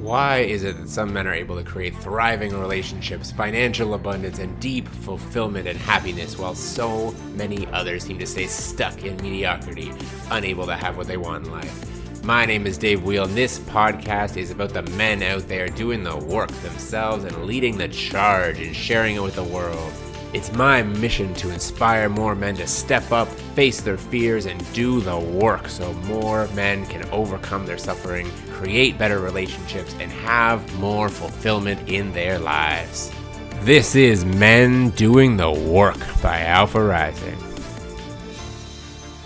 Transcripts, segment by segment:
Why is it that some men are able to create thriving relationships, financial abundance, and deep fulfillment and happiness, while so many others seem to stay stuck in mediocrity, unable to have what they want in life? My name is Dave Wheel, and this podcast is about the men out there doing the work themselves and leading the charge and sharing it with the world. It's my mission to inspire more men to step up, face their fears, and do the work so more men can overcome their suffering, create better relationships, and have more fulfillment in their lives. This is Men Doing the Work by Alpha Rising.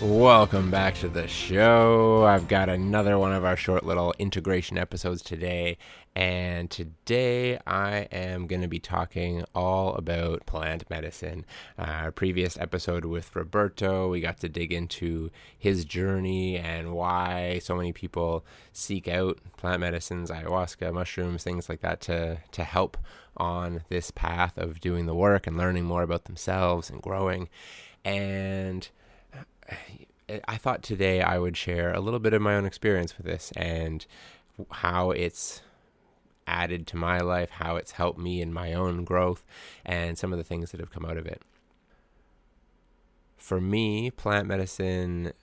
Welcome back to the show. I've got another one of our short little integration episodes today. And today I am going to be talking all about plant medicine. Our previous episode with Roberto, we got to dig into his journey and why so many people seek out plant medicines, ayahuasca, mushrooms, things like that to, to help on this path of doing the work and learning more about themselves and growing. And I thought today I would share a little bit of my own experience with this and how it's added to my life, how it's helped me in my own growth, and some of the things that have come out of it. For me, plant medicine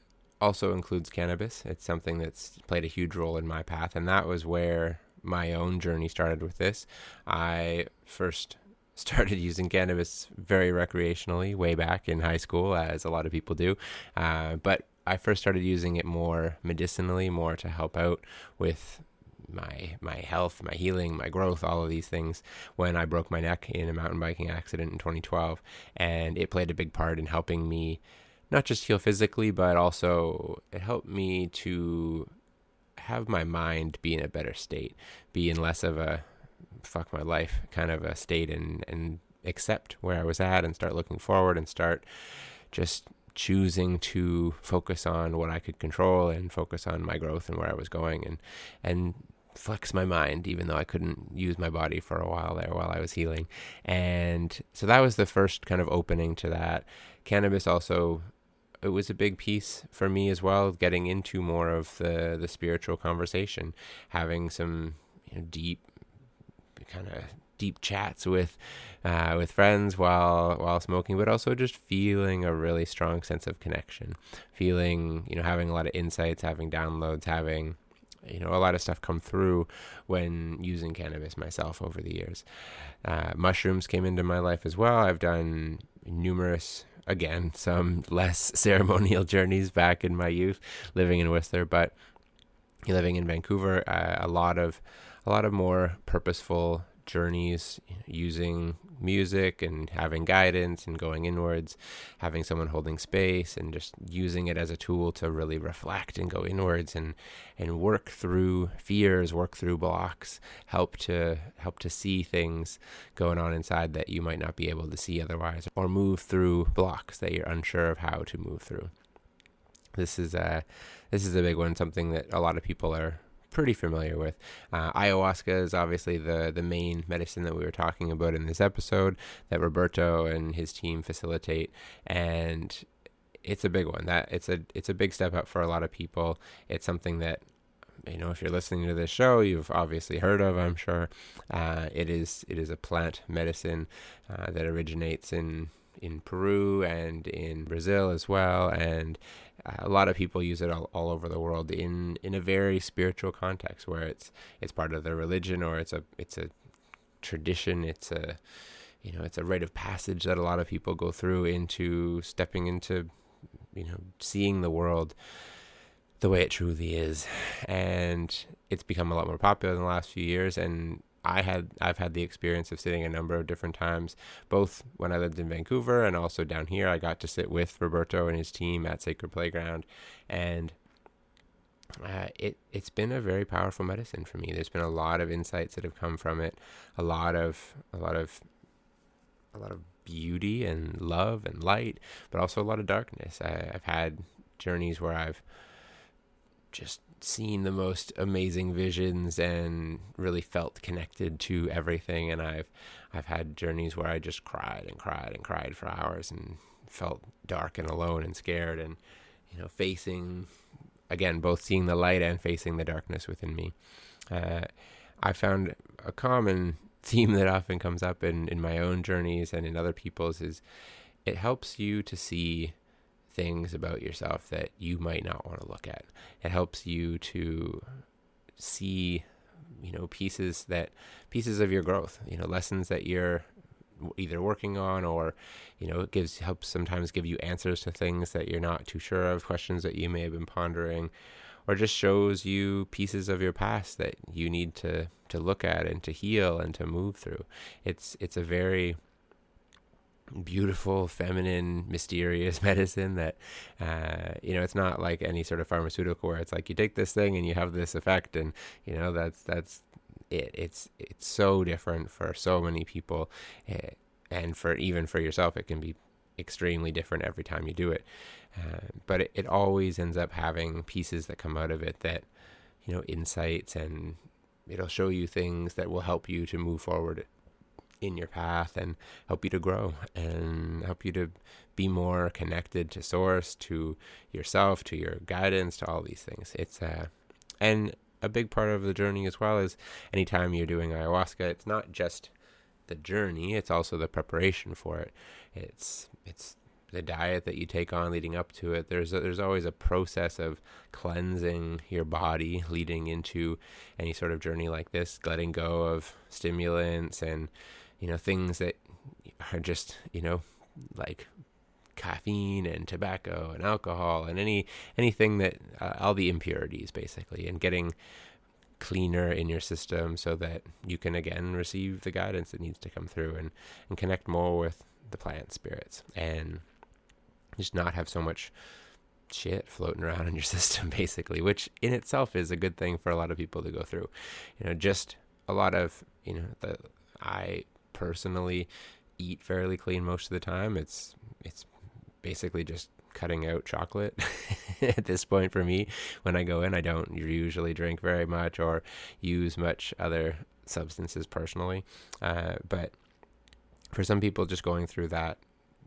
also includes cannabis. It's something that's played a huge role in my path, and that was where my own journey started with this. I first started using cannabis very recreationally way back in high school, as a lot of people do. Uh, but I first started using it more medicinally, more to help out with my my health, my healing, my growth, all of these things when I broke my neck in a mountain biking accident in 2012, and it played a big part in helping me not just heal physically, but also it helped me to have my mind be in a better state, be in less of a fuck my life kind of a state and and accept where I was at and start looking forward and start just choosing to focus on what I could control and focus on my growth and where I was going and and flex my mind even though I couldn't use my body for a while there while I was healing. And so that was the first kind of opening to that. Cannabis also it was a big piece for me as well getting into more of the the spiritual conversation, having some you know, deep kind of deep chats with uh, with friends while while smoking, but also just feeling a really strong sense of connection, feeling you know having a lot of insights, having downloads, having you know a lot of stuff come through when using cannabis myself over the years. Uh, mushrooms came into my life as well. I've done numerous again some less ceremonial journeys back in my youth living in Whistler, but living in Vancouver, uh, a lot of a lot of more purposeful journeys using music and having guidance and going inwards, having someone holding space and just using it as a tool to really reflect and go inwards and and work through fears, work through blocks, help to help to see things going on inside that you might not be able to see otherwise or move through blocks that you're unsure of how to move through. This is a this is a big one, something that a lot of people are pretty familiar with. Uh, ayahuasca is obviously the the main medicine that we were talking about in this episode that Roberto and his team facilitate, and it's a big one. That it's a it's a big step up for a lot of people. It's something that you know if you're listening to this show you've obviously heard of i'm sure uh, it is it is a plant medicine uh, that originates in in Peru and in Brazil as well, and a lot of people use it all, all over the world in in a very spiritual context where it's it's part of their religion or it's a it's a tradition. It's a you know it's a rite of passage that a lot of people go through into stepping into you know seeing the world the way it truly is. And it's become a lot more popular in the last few years and I had I've had the experience of sitting a number of different times, both when I lived in Vancouver and also down here. I got to sit with Roberto and his team at Sacred Playground, and uh, it it's been a very powerful medicine for me. There's been a lot of insights that have come from it, a lot of a lot of a lot of beauty and love and light, but also a lot of darkness. I, I've had journeys where I've just seen the most amazing visions and really felt connected to everything. And I've I've had journeys where I just cried and cried and cried for hours and felt dark and alone and scared and you know facing again both seeing the light and facing the darkness within me. Uh, I found a common theme that often comes up in, in my own journeys and in other people's is it helps you to see things about yourself that you might not want to look at. It helps you to see, you know, pieces that pieces of your growth, you know, lessons that you're either working on or you know it gives helps sometimes give you answers to things that you're not too sure of questions that you may have been pondering or just shows you pieces of your past that you need to to look at and to heal and to move through it's it's a very beautiful, feminine, mysterious medicine that, uh, you know, it's not like any sort of pharmaceutical where it's like you take this thing and you have this effect, and you know that's that's it. It's it's so different for so many people, uh, and for even for yourself, it can be extremely different every time you do it. Uh, but it, it always ends up having pieces that come out of it that, you know, insights and it'll show you things that will help you to move forward in your path and help you to grow and help you to be more connected to source, to yourself, to your guidance, to all these things. It's a, uh, and a big part of the journey as well is anytime you're doing ayahuasca, it's not just the journey, it's also the preparation for it. It's, it's the diet that you take on leading up to it. There's a, there's always a process of cleansing your body leading into any sort of journey like this, letting go of stimulants and you know, things that are just, you know, like caffeine and tobacco and alcohol and any anything that uh, all the impurities basically and getting cleaner in your system so that you can again receive the guidance that needs to come through and and connect more with the plant spirits and just not have so much shit floating around in your system basically which in itself is a good thing for a lot of people to go through. You know just a lot of you know the i personally eat fairly clean most of the time. It's it's basically just cutting out chocolate at this point for me. When I go in, I don't usually drink very much or use much other substances personally. Uh, but for some people, just going through that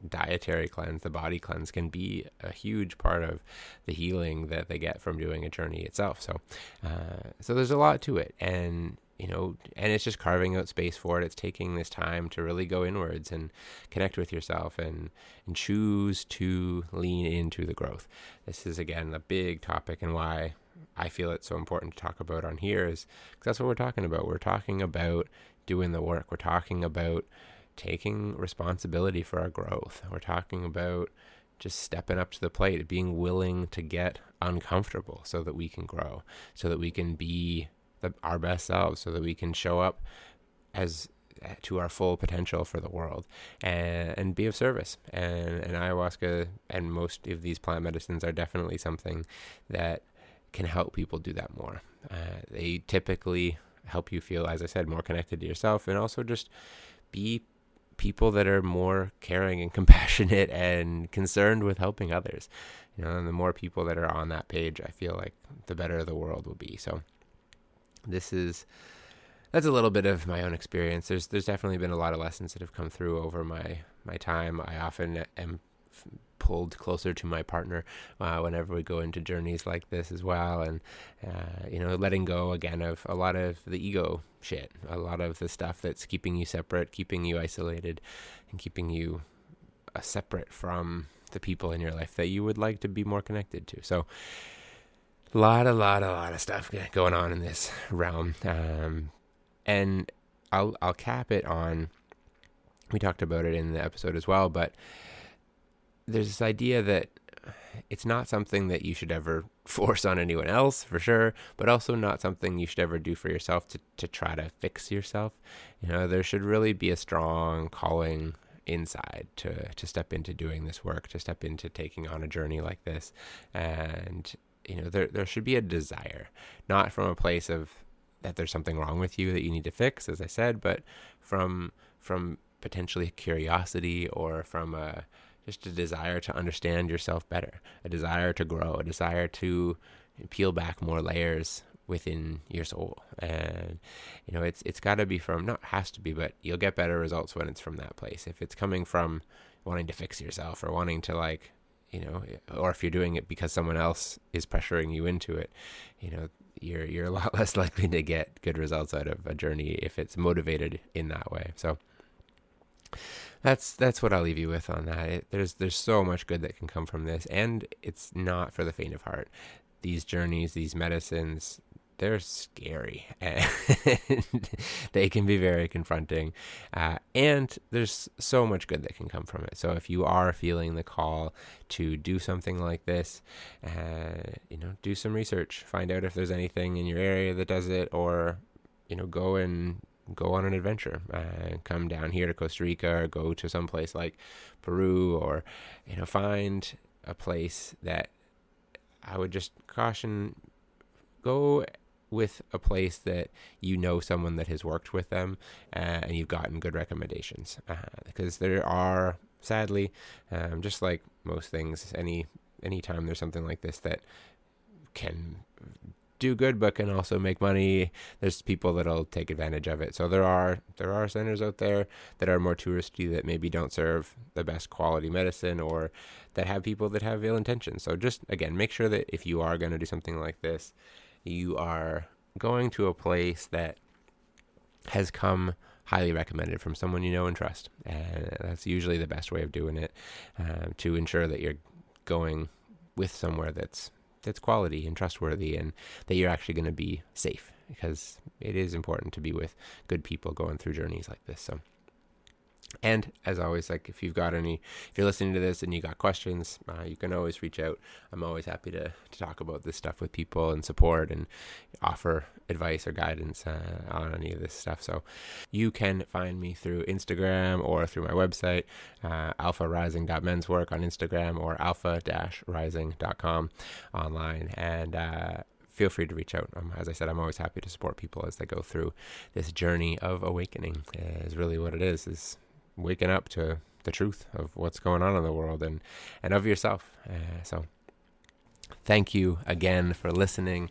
dietary cleanse, the body cleanse, can be a huge part of the healing that they get from doing a journey itself. So, uh, so there's a lot to it, and you know, and it's just carving out space for it. It's taking this time to really go inwards and connect with yourself and, and choose to lean into the growth. This is, again, a big topic and why I feel it's so important to talk about on here is because that's what we're talking about. We're talking about doing the work, we're talking about taking responsibility for our growth, we're talking about just stepping up to the plate, being willing to get uncomfortable so that we can grow, so that we can be the, our best selves so that we can show up as to our full potential for the world and, and be of service. And, and ayahuasca and most of these plant medicines are definitely something that can help people do that more. Uh, they typically help you feel, as I said, more connected to yourself and also just be people that are more caring and compassionate and concerned with helping others. You know, and the more people that are on that page, I feel like the better the world will be. So this is that's a little bit of my own experience. There's there's definitely been a lot of lessons that have come through over my my time. I often am pulled closer to my partner uh, whenever we go into journeys like this as well, and uh, you know, letting go again of a lot of the ego shit, a lot of the stuff that's keeping you separate, keeping you isolated, and keeping you uh, separate from the people in your life that you would like to be more connected to. So lot, a lot, a lot of stuff going on in this realm. Um, and I'll I'll cap it on. We talked about it in the episode as well, but there's this idea that it's not something that you should ever force on anyone else for sure, but also not something you should ever do for yourself to, to try to fix yourself. You know, there should really be a strong calling inside to to step into doing this work, to step into taking on a journey like this. And you know there there should be a desire, not from a place of that there's something wrong with you that you need to fix, as I said, but from from potentially curiosity or from a just a desire to understand yourself better, a desire to grow, a desire to peel back more layers within your soul. And you know, it's it's got to be from not has to be, but you'll get better results when it's from that place. If it's coming from wanting to fix yourself or wanting to like you know, eh, or if you're doing it because someone else is pressuring you into it, you know, you're you're a lot less likely to get good results out of a journey if it's motivated in that way. So that's that's what I'll leave you with on that. It, there's there's so much good that can come from this, and it's not for the faint of heart. These journeys, these medicines, they're scary and they can be very confronting. Uh, and there's so much good that can come from it. So if you are feeling the call to do something like this, uh, you know, do some research, find out if there's anything in your area that does it, or you know, go and go on an adventure. Uh, come down here to Costa Rica, or go to some place like Peru, or you know, find a place that I would just caution go with a place that you know someone that has worked with them uh, and you've gotten good recommendations uh, because there are sadly um, just like most things any anytime there's something like this that can do good but can also make money there's people that'll take advantage of it. So there are there are centers out there that are more touristy that maybe don't serve the best quality medicine or that have people that have ill intentions. So just again make sure that if you are going to do something like this you are going to a place that has come highly recommended from someone you know and trust. And that's usually the best way of doing it um, to ensure that you're going with somewhere that's that's quality and trustworthy and that you're actually going to be safe because it is important to be with good people going through journeys like this. So and as always, like if you've got any, if you're listening to this and you got questions, uh, you can always reach out. I'm always happy to, to talk about this stuff with people and support and offer advice or guidance uh, on any of this stuff. So you can find me through Instagram or through my website, uh, alpharising.menswork on Instagram or alpha-rising.com online. And, uh, feel free to reach out. Um, as I said, I'm always happy to support people as they go through this journey of awakening. Is really what it is. Is waking up to the truth of what's going on in the world and and of yourself. Uh, so, thank you again for listening.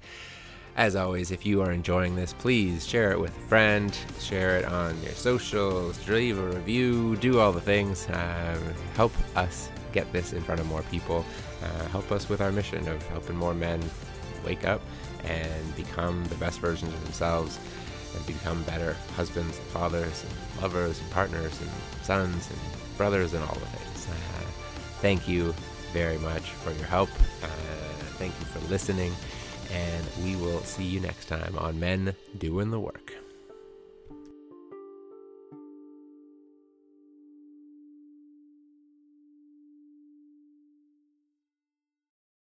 As always, if you are enjoying this, please share it with a friend, share it on your socials, leave a review, do all the things. Um, help us get this in front of more people. Uh, help us with our mission of helping more men wake up and become the best versions of themselves and become better husbands and fathers and lovers and partners and sons and brothers and all the things. Uh, thank you very much for your help. Uh, thank you for listening. And we will see you next time on Men Doing the Work.